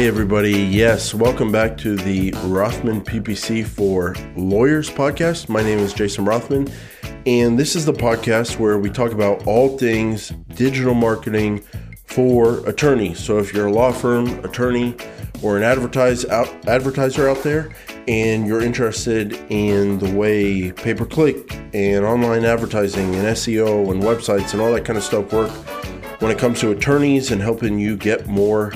Hey, everybody. Yes, welcome back to the Rothman PPC for Lawyers podcast. My name is Jason Rothman, and this is the podcast where we talk about all things digital marketing for attorneys. So, if you're a law firm, attorney, or an advertise out, advertiser out there, and you're interested in the way pay per click and online advertising and SEO and websites and all that kind of stuff work when it comes to attorneys and helping you get more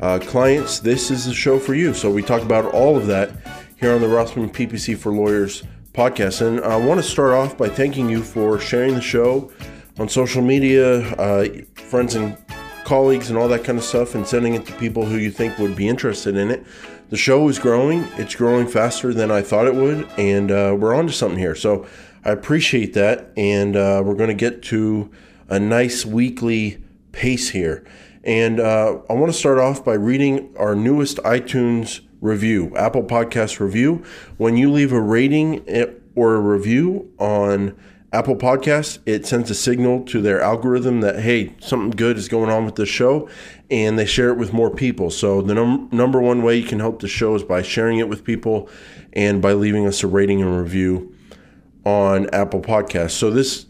uh, clients, this is the show for you. So we talk about all of that here on the Rothman PPC for Lawyers podcast. And I want to start off by thanking you for sharing the show on social media, uh, friends and colleagues, and all that kind of stuff, and sending it to people who you think would be interested in it. The show is growing. It's growing faster than I thought it would, and uh, we're on to something here. So I appreciate that, and uh, we're going to get to a nice weekly pace here. And uh, I want to start off by reading our newest iTunes review, Apple Podcast review. When you leave a rating eh, or a review on Apple Podcasts, it sends a signal to their algorithm that, hey, something good is going on with the show, and they share it with more people. So, the num- number one way you can help the show is by sharing it with people and by leaving us a rating and review on Apple Podcasts. So, this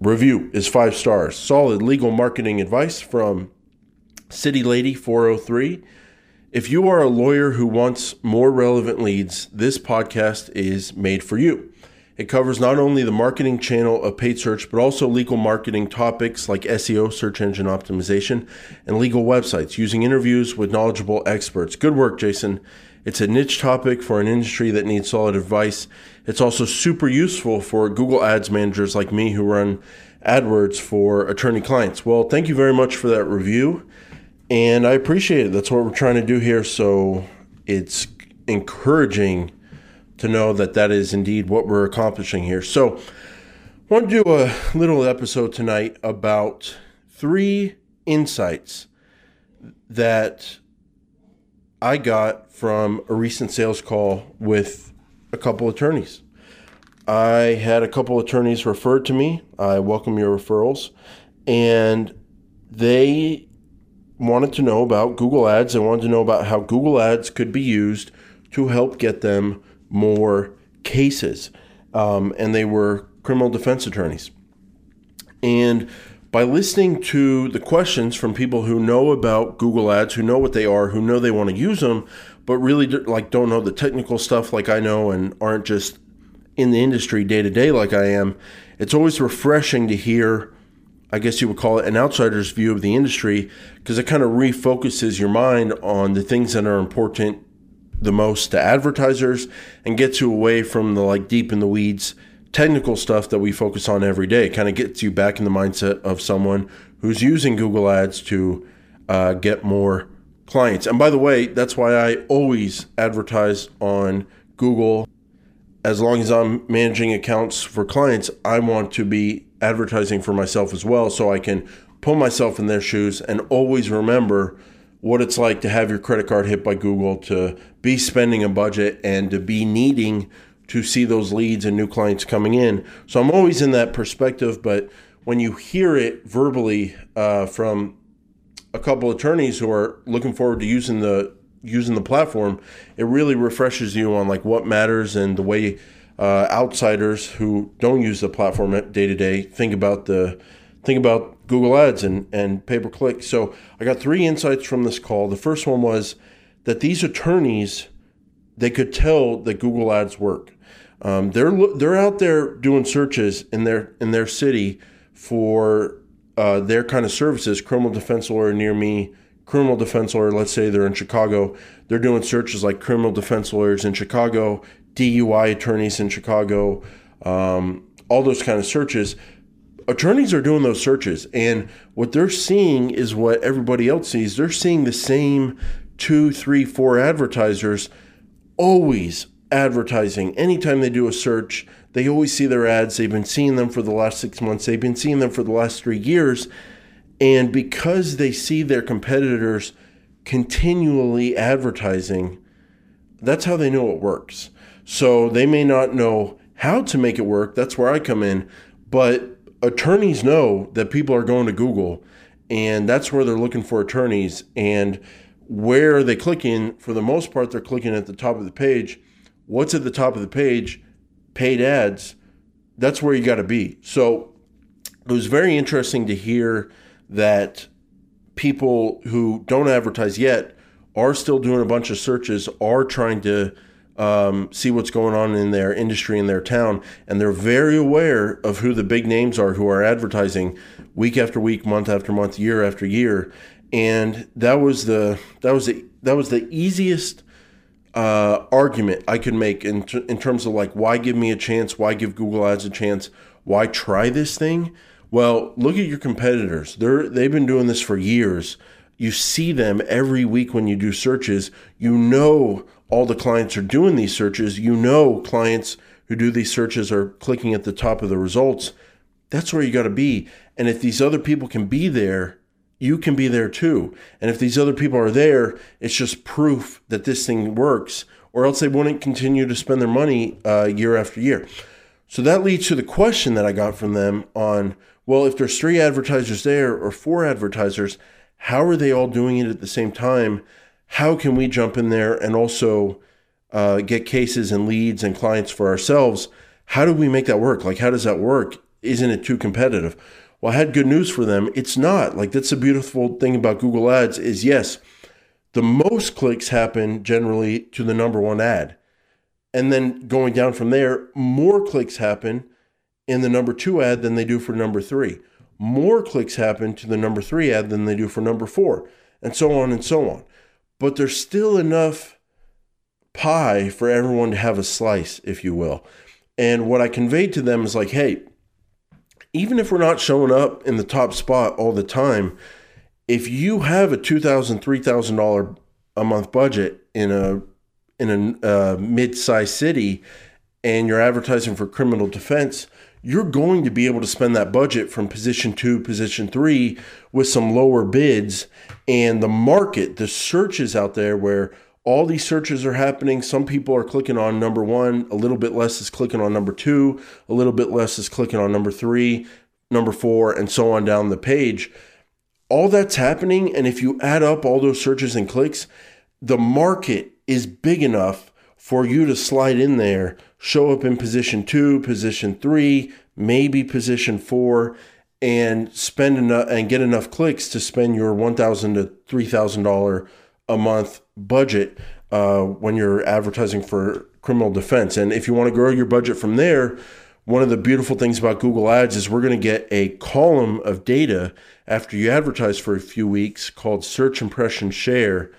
Review is five stars. Solid legal marketing advice from City Lady 403. If you are a lawyer who wants more relevant leads, this podcast is made for you. It covers not only the marketing channel of paid search, but also legal marketing topics like SEO, search engine optimization, and legal websites using interviews with knowledgeable experts. Good work, Jason. It's a niche topic for an industry that needs solid advice. It's also super useful for Google Ads managers like me who run AdWords for attorney clients. Well, thank you very much for that review, and I appreciate it. That's what we're trying to do here. So it's encouraging to know that that is indeed what we're accomplishing here. So I want to do a little episode tonight about three insights that I got from a recent sales call with a couple attorneys. I had a couple attorneys referred to me. I welcome your referrals. And they wanted to know about Google Ads. They wanted to know about how Google Ads could be used to help get them more cases. Um, and they were criminal defense attorneys. And by listening to the questions from people who know about Google Ads, who know what they are, who know they want to use them, but really like don't know the technical stuff like I know and aren't just in the industry day to day like I am, it's always refreshing to hear I guess you would call it an outsider's view of the industry because it kind of refocuses your mind on the things that are important the most to advertisers and gets you away from the like deep in the weeds technical stuff that we focus on every day. Kind of gets you back in the mindset of someone who's using Google Ads to uh, get more clients. And by the way, that's why I always advertise on Google. As long as I'm managing accounts for clients, I want to be advertising for myself as well so I can put myself in their shoes and always remember what it's like to have your credit card hit by Google, to be spending a budget, and to be needing to see those leads and new clients coming in. So I'm always in that perspective, but when you hear it verbally uh, from a couple attorneys who are looking forward to using the using the platform, it really refreshes you on like what matters and the way uh, outsiders who don't use the platform day to day think about the think about Google Ads and and pay per click. So I got three insights from this call. The first one was that these attorneys they could tell that Google Ads work. Um, they're they're out there doing searches in their in their city for uh, their kind of services. Criminal defense lawyer near me, criminal defense lawyer. Let's say they're in Chicago. They're doing searches like criminal defense lawyers in Chicago, DUI attorneys in Chicago, um, all those kind of searches. Attorneys are doing those searches, and what they're seeing is what everybody else sees. They're seeing the same two, three, four advertisers always advertising. Anytime they do a search, they always see their ads. They've been seeing them for the last six months, they've been seeing them for the last three years. And because they see their competitors continually advertising, that's how they know it works. So they may not know how to make it work. That's where I come in. But attorneys know that people are going to Google, and that's where they're looking for attorneys. And where they clicking? For the most part, they're clicking at the top of the page. What's at the top of the page? Paid ads. That's where you got to be. So it was very interesting to hear that people who don't advertise yet are still doing a bunch of searches, are trying to um, see what's going on in their industry in their town, and they're very aware of who the big names are who are advertising week after week, month after month, year after year, and that was the that was the that was the easiest uh, argument I could make in in terms of like why give me a chance, why give Google Ads a chance, why try this thing. Well, look at your competitors. They're they've been doing this for years. You see them every week when you do searches. You know all the clients are doing these searches. You know clients who do these searches are clicking at the top of the results. That's where you got to be. And if these other people can be there, you can be there too. And if these other people are there, it's just proof that this thing works, or else they wouldn't continue to spend their money uh, year after year. So that leads to the question that I got from them on well, if there's three advertisers there or four advertisers, how are they all doing it at the same time? How can we jump in there and also uh, get cases and leads and clients for ourselves? How do we make that work? Like, how does that work? Isn't it too competitive? Well, I had good news for them. It's not. Like, that's the beautiful thing about Google Ads is yes, the most clicks happen generally to the number one ad. And then going down from there, more clicks happen in the number two ad than they do for number three. More clicks happen to the number three ad than they do for number four, and so on and so on. But there's still enough pie for everyone to have a slice, if you will. And what I conveyed to them is like, hey, even if we're not showing up in the top spot all the time, if you have a $2,000, $3,000 a month budget in a in a uh, mid-sized city and you're advertising for criminal defense, you're going to be able to spend that budget from position two, position three with some lower bids. And the market, the searches out there where all these searches are happening. Some people are clicking on number one, a little bit less is clicking on number two, a little bit less is clicking on number three, number four, and so on down the page. All that's happening. And if you add up all those searches and clicks, the market is big enough for you to slide in there show up in position two, position three, maybe position four, and spend enough and get enough clicks to spend your one thousand to three thousand dollar a month budget uh, when you're advertising for criminal defense. And if you want to grow your budget from there, one of the beautiful things about Google Ads is we're going to get a column of data after you advertise for a few weeks called search impression share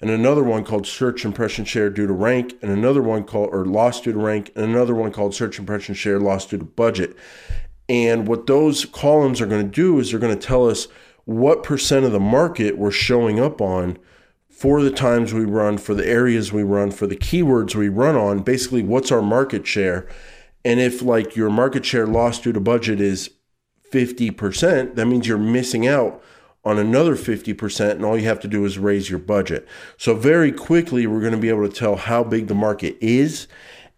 and another one called search impression share due to rank, and another one called or loss due to rank, and another one called search impression share loss due to budget. And what those columns are going to do is they're going to tell us what percent of the market we're showing up on for the times we run, for the areas we run, for the keywords we run on, basically what's our market share. And if like your market share loss due to budget is 50%, that means you're missing out on another 50%, and all you have to do is raise your budget. So, very quickly, we're going to be able to tell how big the market is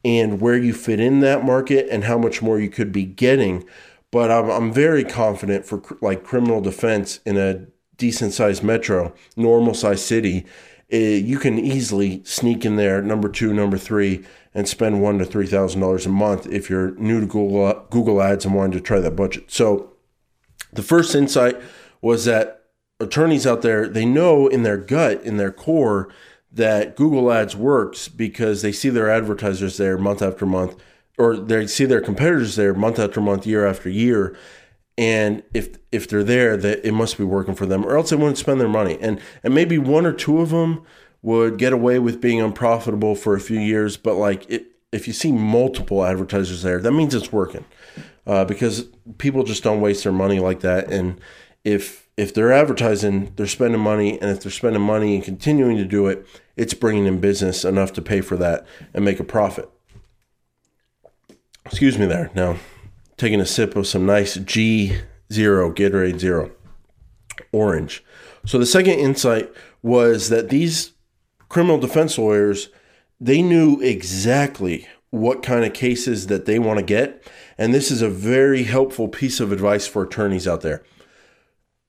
and where you fit in that market and how much more you could be getting. But I'm, I'm very confident for like criminal defense in a decent sized metro, normal sized city. Uh, you can easily sneak in there, number two, number three, and spend one to three thousand dollars a month if you're new to Google Google Ads and wanting to try that budget. So, the first insight was that attorneys out there they know in their gut in their core that Google Ads works because they see their advertisers there month after month or they see their competitors there month after month year after year and if if they're there that it must be working for them or else they wouldn't spend their money and and maybe one or two of them would get away with being unprofitable for a few years but like it, if you see multiple advertisers there that means it's working uh, because people just don't waste their money like that and if if they're advertising, they're spending money, and if they're spending money and continuing to do it, it's bringing in business enough to pay for that and make a profit. Excuse me there. Now, taking a sip of some nice G Zero Gatorade Zero orange. So the second insight was that these criminal defense lawyers they knew exactly what kind of cases that they want to get and this is a very helpful piece of advice for attorneys out there.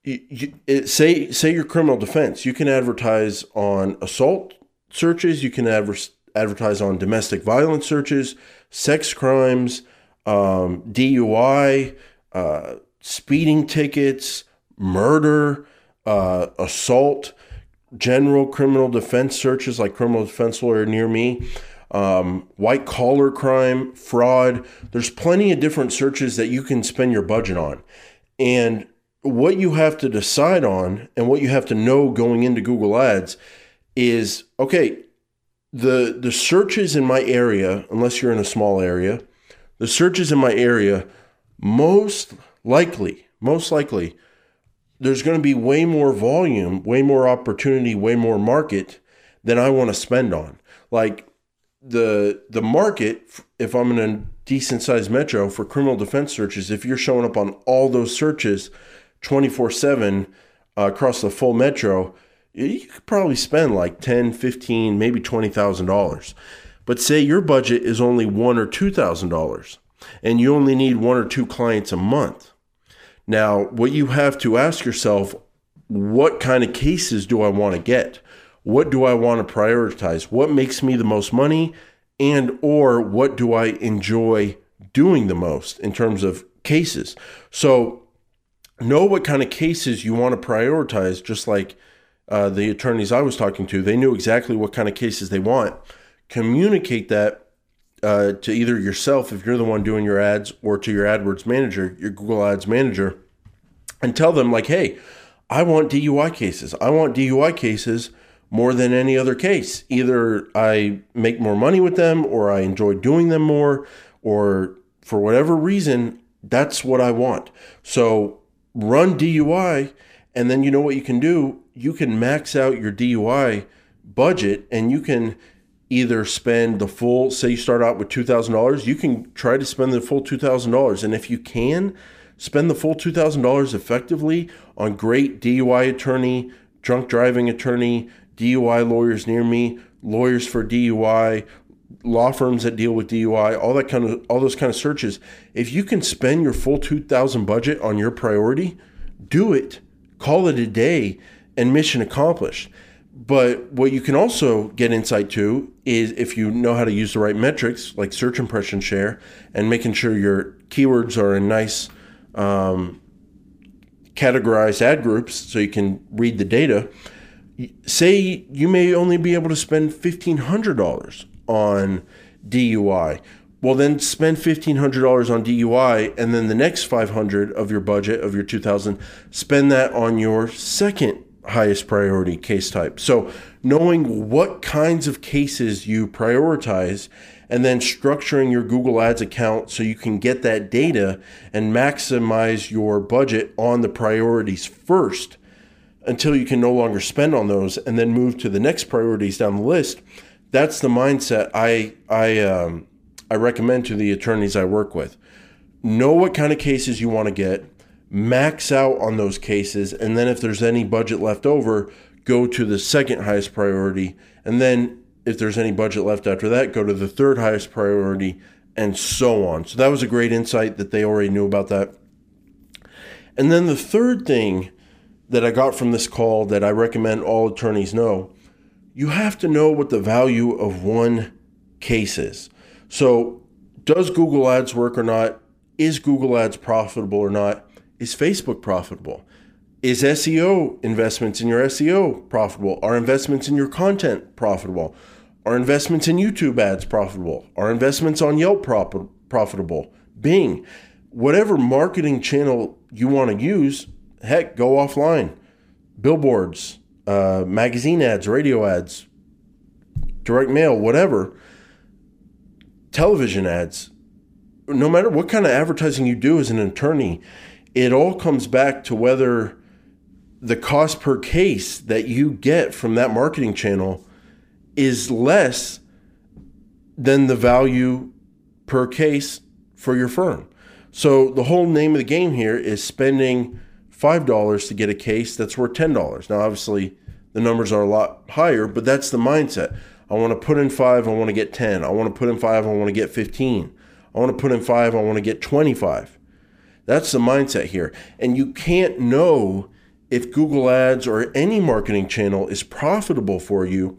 You, it, eh, say say your criminal defense, you can advertise on assault searches, you can adver- advertise on domestic violence searches, sex crimes, um, DUI, uh, speeding tickets, murder, uh, assault, general criminal defense searches like criminal defense lawyer near me, um, white collar crime, fraud. There's plenty of different searches that you can spend your budget on. And what you have to decide on and what you have to know going into Google Ads is okay, the the searches in my area, unless you're in a small area, the searches in my area most likely, most likely there's going to be way more volume, way more opportunity, way more market than I want to spend on. Like the the market, if I'm in a decent sized metro for criminal defense searches, if you're showing up on all those searches 24 uh, 7 across the full metro, you could probably spend like 10, 15, maybe $20,000. But say your budget is only one or $2,000 and you only need one or two clients a month. Now, what you have to ask yourself, what kind of cases do I want to get? What do I want to prioritize? What makes me the most money? And or what do I enjoy doing the most in terms of cases? So know what kind of cases you want to prioritize, just like uh, the attorneys I was talking to, they knew exactly what kind of cases they want. Communicate that uh, to either yourself, if you're the one doing your ads, or to your AdWords manager, your Google Ads manager, and tell them, like, hey, I want DUI cases. I want DUI cases more than any other case. Either I make more money with them, or I enjoy doing them more, or for whatever reason, that's what I want. So run DUI, and then you know what you can do? You can max out your DUI budget and you can either spend the full, say you start out with $2,000, you can try to spend the full $2,000. And if you can, spend the full $2,000 effectively on great DUI attorney, drunk driving attorney, DUI lawyers near me, lawyers for DUI, law firms that deal with DUI, all that kind of all those kind of searches. If you can spend your full 2000 budget on your priority, do it. Call it a day and mission accomplished. But what you can also get insight to is if you know how to use the right metrics like search impression share and making sure your keywords are in nice um, categorized ad groups so you can read the data. Say you may only be able to spend $1,500 on DUI. Well, then spend $1,500 on DUI, and then the next 500 of your budget of your 2000 spend that on your second highest priority case type. So, knowing what kinds of cases you prioritize and then structuring your Google Ads account so you can get that data and maximize your budget on the priorities first until you can no longer spend on those and then move to the next priorities down the list that's the mindset I I um, I recommend to the attorneys I work with. Know what kind of cases you want to get, max out on those cases, and then if there's any budget left over, go to the second highest priority, and then if there's any budget left after that, go to the third highest priority, and so on. So that was a great insight that they already knew about that. And then the third thing that I got from this call that I recommend all attorneys know you have to know what the value of one case is. So, does Google Ads work or not? Is Google Ads profitable or not? Is Facebook profitable? Is SEO investments in your SEO profitable? Are investments in your content profitable? Are investments in YouTube ads profitable? Are investments on Yelp profitable? Bing, whatever marketing channel you want to use, heck, go offline. Billboards, uh, magazine ads, radio ads, direct mail, whatever, television ads, no matter what kind of advertising you do as an attorney, it all comes back to whether the cost per case that you get from that marketing channel is less than the value per case for your firm. So the whole name of the game here is spending $5 to get a case that's worth $10. Now, obviously, the numbers are a lot higher, but that's the mindset. I want to put in five, I want to get 10. I want to put in five, I want to get 15. I want to put in five, I want to get 25. That's the mindset here. And you can't know if Google Ads or any marketing channel is profitable for you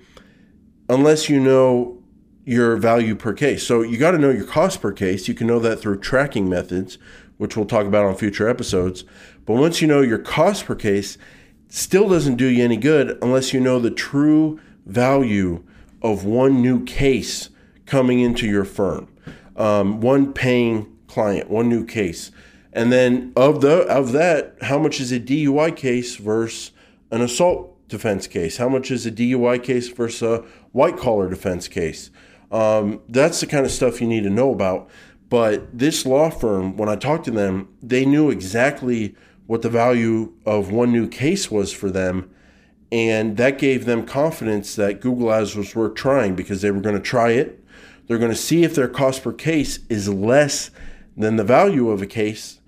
unless you know your value per case. So you got to know your cost per case. You can know that through tracking methods, which we'll talk about on future episodes. But once you know your cost per case, still doesn't do you any good unless you know the true value of one new case coming into your firm, um, one paying client, one new case, and then of the of that, how much is a DUI case versus an assault defense case? How much is a DUI case versus a white collar defense case? Um, that's the kind of stuff you need to know about. But this law firm, when I talked to them, they knew exactly what the value of one new case was for them and that gave them confidence that Google Ads was worth trying because they were going to try it. They're going to see if their cost per case is less than the value of a case.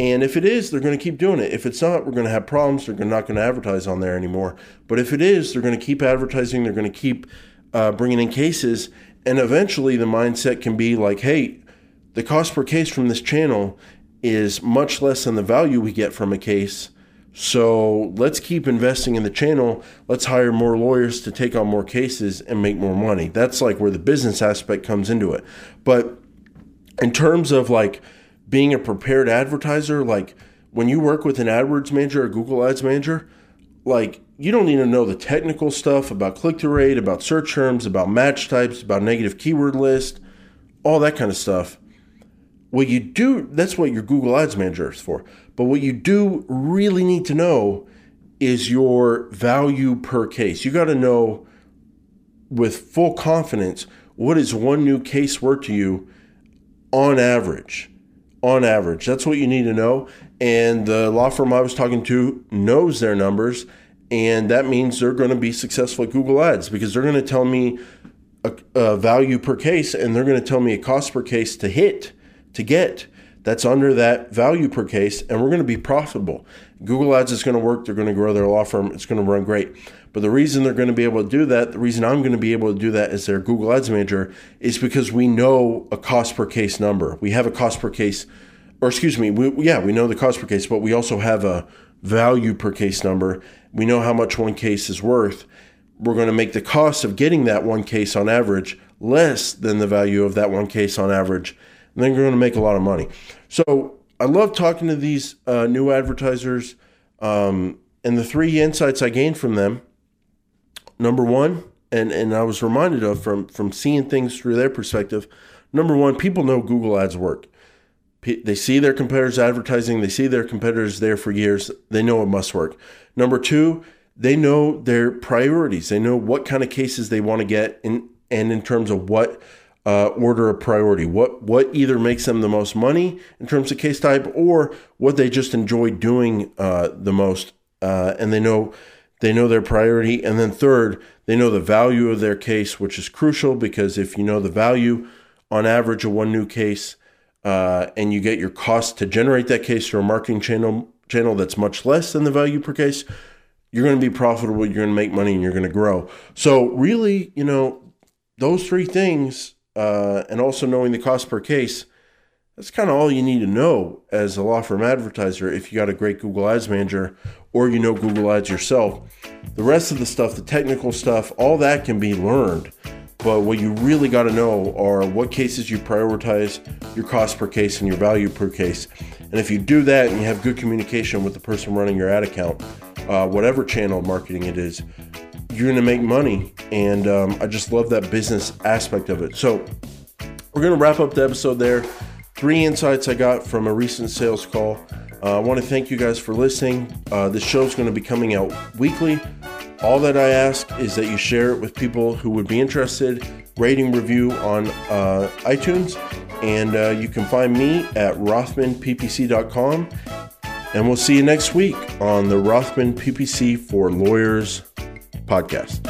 And if it is, they're going to keep doing it. If it's not, we're going to have problems. They're not going to advertise on there anymore. But if it is, they're going to keep advertising. They're going to keep uh, bringing in cases. And eventually, the mindset can be like, hey, the cost per case from this channel is much less than the value we get from a case so let's keep investing in the channel. Let's hire more lawyers to take on more cases and make more money. That's like where the business aspect comes into it. But in terms of like being a prepared advertiser, like when you work with an AdWords manager or Google Ads manager, like you don't need to know the technical stuff about click through rate, about search terms, about match types, about negative keyword list, all that kind of stuff. What you do, that's what your Google Ads manager is for. But what you do really need to know is your value per case. You got to know with full confidence what is one new case worth to you on average. On average, that's what you need to know. And the law firm I was talking to knows their numbers, and that means they're going to be successful at Google Ads because they're going to tell me a, a value per case and they're going to tell me a cost per case to hit, to get that's under that value per case, and we're going to be profitable. Google Ads is going to work. They're going to grow their law firm. It's going to run great. But the reason they're going to be able to do that, the reason I'm going to be able to do that as their Google Ads manager is because we know a cost per case number. We have a cost per case, or excuse me, we, yeah, we know the cost per case, but we also have a value per case number. We know how much one case is worth. We're going to make the cost of getting that one case on average less than the value of that one case on average and then you're going to make a lot of money. So I love talking to these uh, new advertisers. Um, and the three insights I gained from them number one, and, and I was reminded of from, from seeing things through their perspective. Number one, people know Google Ads work. They see their competitors advertising, they see their competitors there for years, they know it must work. Number two, they know their priorities. They know what kind of cases they want to get in, and in terms of what uh, order of priority. What what either makes them the most money in terms of case type, or what they just enjoy doing uh, the most, uh, and they know they know their priority. And then third, they know the value of their case, which is crucial because if you know the value on average of one new case, uh, and you get your cost to generate that case through a marketing channel channel that's much less than the value per case, you're going to be profitable. You're going to make money, and you're going to grow. So really, you know, those three things uh, and also knowing the cost per case, that's kind of all you need to know as a law firm advertiser if you got a great Google Ads manager or you know Google Ads yourself. The rest of the stuff, the technical stuff, all that can be learned. But what you really got to know are what cases you prioritize, your cost per case, and your value per case. And if you do that and you have good communication with the person running your ad account, uh, whatever channel of marketing it is, you're going to make money. And um, I just love that business aspect of it. So we're going to wrap up the episode there. Three insights I got from a recent sales call. Uh, I want to thank you guys for listening. Uh, this show is going to be coming out weekly. All that I ask is that you share it with people who would be interested, rating review on uh, iTunes, and uh, you can find me at rothmanppc.com. And we'll see you next week on the Rothman PPC for Lawyers podcast.